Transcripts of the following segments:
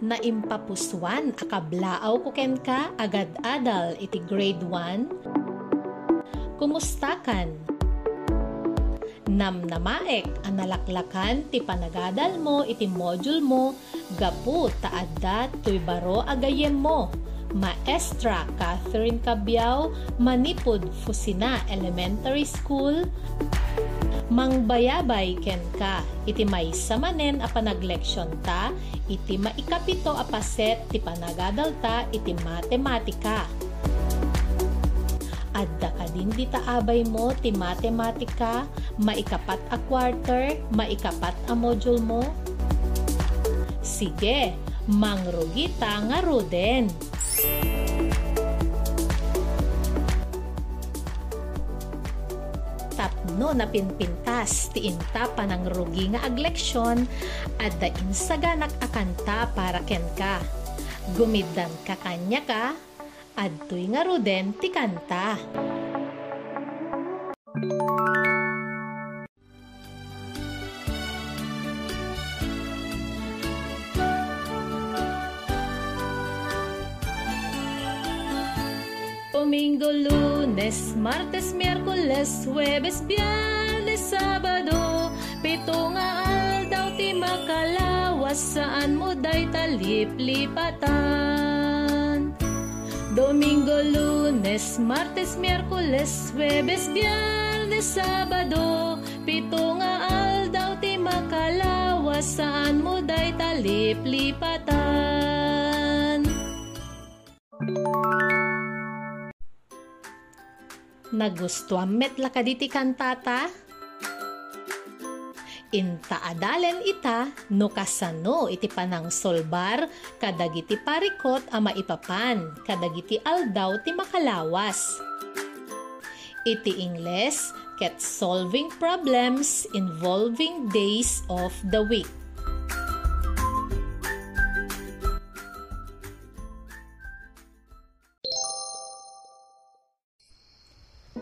na impapuswan akablaaw ko ken ka agad adal iti grade 1 Kumusta kan? Nam namaek ang nalaklakan ti panagadal mo iti module mo. Gapu taadda tuy baro agayem mo. Maestra Catherine Cabiao, Manipod Fusina Elementary School, Mangbayabay ken ka, iti may samanen a panagleksyon ta, iti maikapito a paset ti panagadal ta, iti matematika. Adda ka din di taabay mo ti matematika, maikapat a quarter, maikapat a module mo. Sige, mangrugita nga ruden. Tapno na pinpintas ti inta panang rugi nga agleksyon at da insaganak akanta para ken ka. Gumiddan ka kanya ka, adtoy nga ruden ti kanta. Domingo, lunes, martes, miércoles, jueves, viernes, sábado. Pito nga aldaw ti makalawas saan mo day talip-lipatan Domingo, lunes, martes, miércoles, jueves, viernes, sábado. Pito nga aldaw ti makalawas saan mo day talip-lipatan Nagustuhan metla kaditi kantata? Inta adalen ita no kasano iti panang solbar kadagiti parikot a maipapan kadagiti aldaw ti makalawas. Iti Ingles ket solving problems involving days of the week.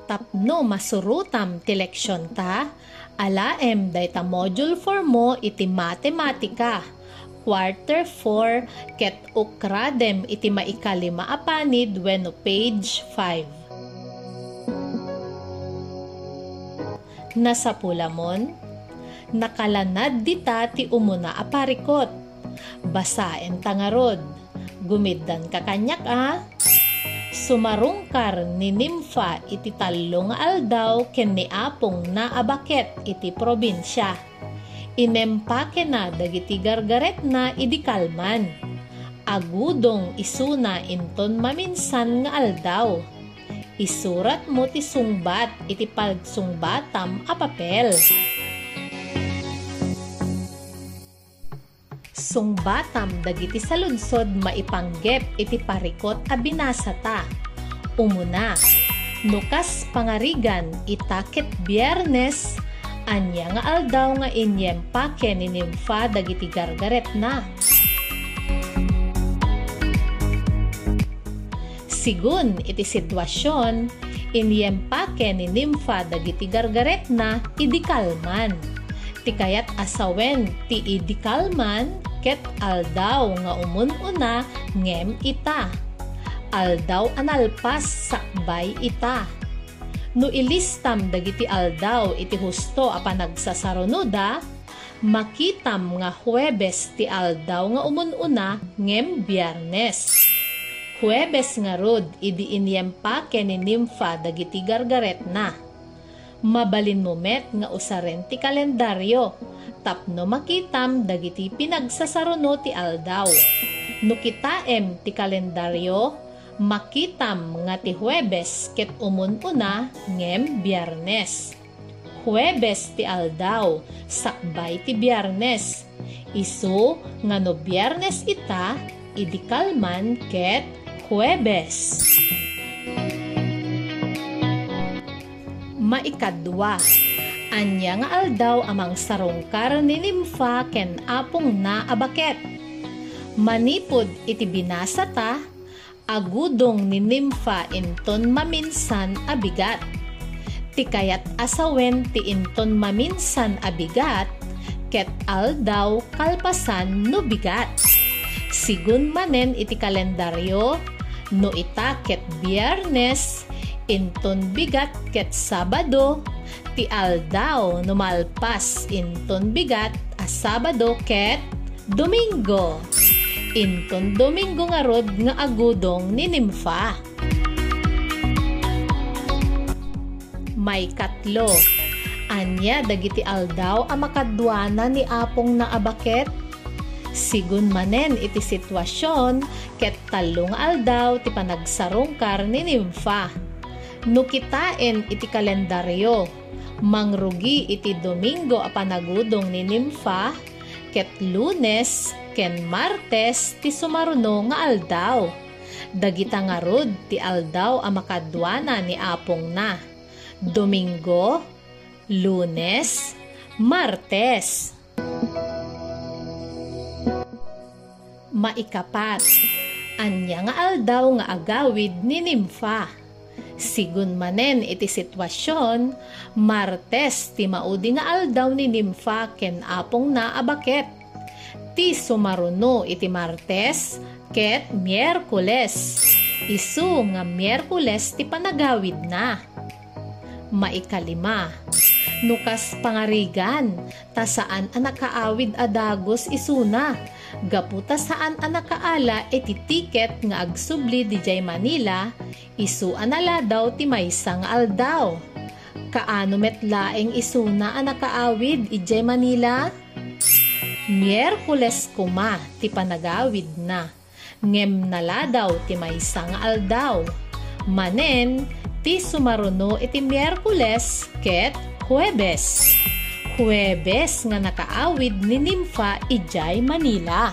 Tapno masurutam ti leksyon ta, alaem dayta module 4 mo iti matematika. Quarter 4 ket ukradem iti maikalima apanid wenno page 5. Nasa pulamon, nakalanad dita ti umuna aparikot. Basaen tangarod. Gumiddan kakanyak ah sumarungkar ni Nimfa iti talong aldaw ken ni Apong na abaket iti probinsya. Inempake na dagiti gargaret na idikalman. Agudong isuna inton maminsan nga aldaw. Isurat mo ti sungbat iti pagsungbatam a papel. Sungbatam dagiti saludsod maipanggep iti parikot a binasata. Umuna, nukas pangarigan itakit biyernes anya nga aldaw nga inyem pake ni nimfa dagiti gargaret na. Sigun iti sitwasyon, inyem pake ni nimfa dagiti gargaret na idikalman. Ti kayat asawen ti idikalman ket aldaw nga umun-una ngem ita. Aldaw analpas sakbay ita. No ilistam dagiti aldaw iti husto a panagsasarunoda, makitam nga Huwebes ti aldaw nga umun-una ngem Biyernes. Huwebes nga rod idi inyempake ni Nimfa dagiti gargaret na. Mabalin mo met nga usaren ti kalendaryo tapno makitam dagiti pinagsasaruno ti aldaw. No kitaem ti kalendaryo, makitam nga ti Huwebes ket umun-una ngem Biyernes. Huwebes ti aldaw, sakbay ti Biyernes. Isu nga no Biyernes ita, idikalman ket Huwebes. Maikadwa, Anya nga aldaw amang sarungkar ni Nimfa ken apong na abaket. Manipod iti binasa ta, agudong ni Nimfa inton maminsan abigat. Tikayat asawen ti inton maminsan abigat, ket aldaw kalpasan no bigat. Sigun manen iti kalendaryo, no ita ket biyernes, inton bigat ket sabado, ti aldaw no malpas inton bigat a sabado ket domingo. Inton domingo nga rod nga agudong ni Nimfa. May katlo. Anya dagiti aldaw a makadwana ni apong na abaket Sigun manen iti sitwasyon ket talong aldaw ti panagsarungkar ni Nimfa. Nukitain iti kalendaryo. Mangrugi iti Domingo a panagudong ni Nimfa ket Lunes ken Martes ti sumaruno nga aldaw. Dagita nga rod ti aldaw a makadwana ni apong na. Domingo, Lunes, Martes. Maikapat. Anya nga aldaw nga agawid ni Nimfa. Sigun manen iti sitwasyon, Martes ti maudi nga aldaw ni Nimfa ken apong na abaket. Ti sumaruno iti Martes ket Miyerkules. Isu nga Miyerkules ti panagawid na. Maikalima. Nukas pangarigan, ta saan ang nakaawid adagos isuna Gaputa saan ang nakaala iti tiket nga agsubli di jay Manila, isu anala daw ti maysa nga aldaw. Kaano met laeng isuna ang nakaawid ijay Manila? Miyerkules kuma ti panagawid na. Ngem nala daw ti maysa nga aldaw. Manen ti sumaruno iti Miyerkules ket Huwebes. Huwebes nga nakaawid ni Nimfa ijay Manila.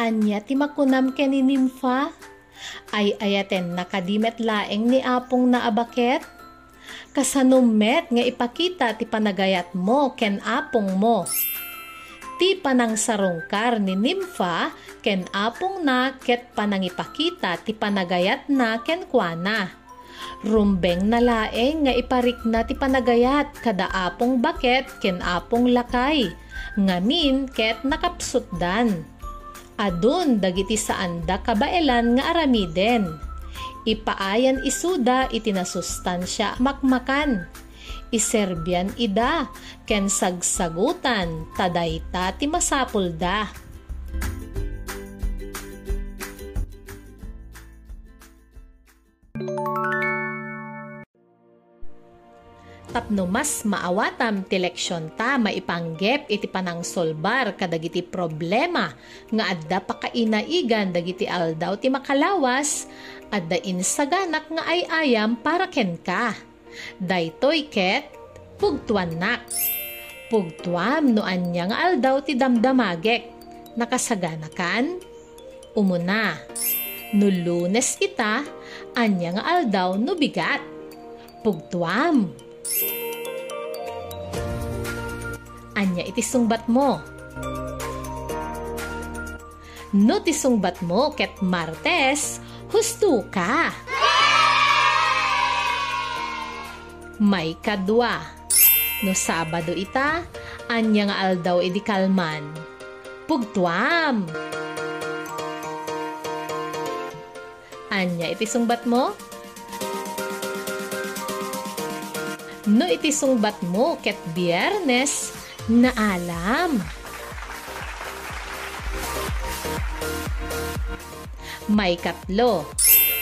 Anya ti makunam ken ni Nimfa? Ay ayaten nakadimet laeng ni apong naabaket? Kasanumet nga ipakita ti panagayat mo ken apong mo ti panang sarungkar ni Nimfa ken apong na ket panangipakita ti panagayat na ken kuana. Rumbeng na laeng nga iparik na ti panagayat kada apong baket ken apong lakay. Ngamin ket nakapsutdan. Adun dagiti saanda kabaelan nga aramiden. Ipaayan isuda iti nasustansya makmakan iserbian ida, ken sagsagutan, tadayta ti masapul da. tapno mas maawatam ti leksyon ta maipanggep iti panang solbar kadagiti problema nga adda pakainaigan dagiti aldaw ti makalawas adda insaganak nga ay ayam para ken ka. Daytoy ket pugtuan nak. Pugtuam no anya nga aldaw ti damdamagek. Nakasaganakan? Umuna. No lunes ita, anya nga aldaw no bigat. Pugtuam. Anya iti sungbat mo. No ti sungbat mo ket Martes, husto ka. May kadwa. No Sabado ita, anya nga aldaw edi kalman. Pugtuam! Anya iti sungbat mo? No iti sungbat mo ket biyernes na alam. May katlo.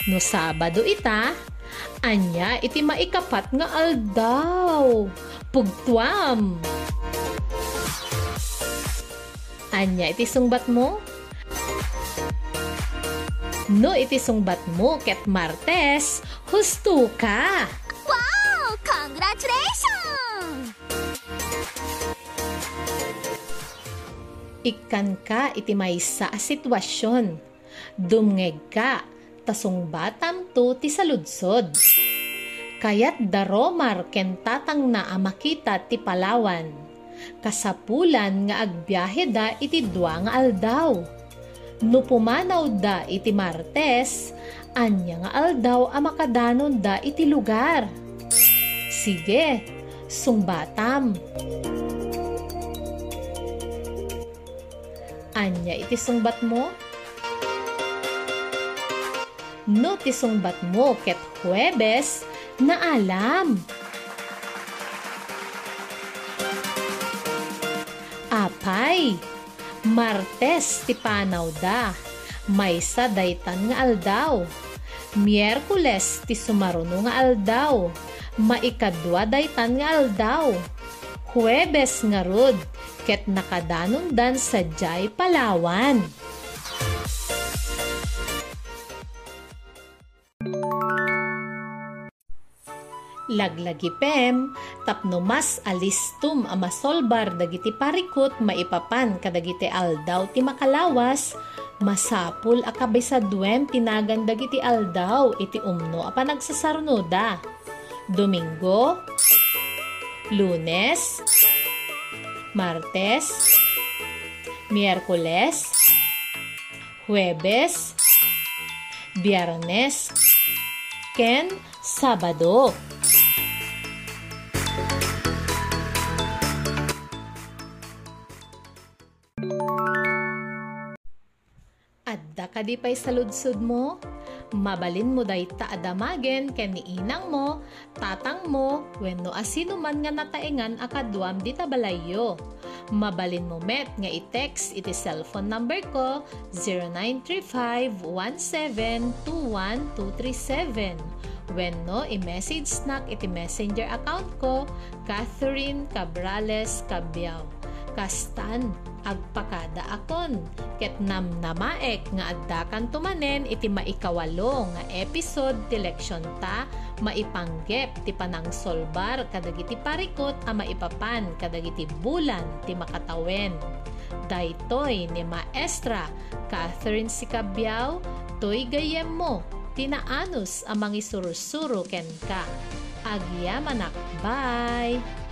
No Sabado ita, Anya iti maikapat nga aldaw. Pugtuam. Anya iti sungbat mo? No iti sungbat mo ket Martes, husto ka. Wow! Congratulations! Ikan ka iti maysa a sitwasyon. Dumngeg ka tasong batam to ti saludsod. Kayat daromar ken tatang na amakita ti Palawan. Kasapulan nga agbiyahe da iti dua nga aldaw. No pumanaw da iti Martes, anya nga aldaw a makadanon da iti lugar. Sige, sungbatam. Anya iti sungbat mo? No ti sungbat mo ket Huwebes na alam. Apay, Martes ti panaw da, maysa daytan nga aldaw. Miyerkules ti sumaruno nga aldaw, maikadwa daytan nga aldaw. Huwebes nga rod, ket nakadanon dan sa Jai Palawan. Laglagipem, tapno mas alistum amasolbar dagiti parikot maipapan kadagiti aldaw ti makalawas, masapul akabay sa duwem tinagan dagiti aldaw iti umno apa nagsasarnoda. Domingo, Lunes, Martes, Miyerkules, Huwebes, Biyernes, Ken, Sabado. Adda ka di pa'y saludsud mo? Mabalin mo day taadamagen ken ni inang mo, tatang mo, wenno asino man nga nataengan akadwam di tabalayo. Mabalin mo met nga i-text iti cellphone number ko 0935-1721-237. Wenno i-message snack iti messenger account ko Catherine Cabrales Cabiao. Kastan agpakada akon ket namnamaek nga addakan tumanen iti maikawalo nga episode ti leksyon ta maipanggep ti panangsolbar kadagiti parikot a maipapan kadagiti bulan ti makatawen. Daytoy ni maestra Catherine Sicabiao toy gayem mo tinaanos amang isurusuro ken ka. Agyamanak bye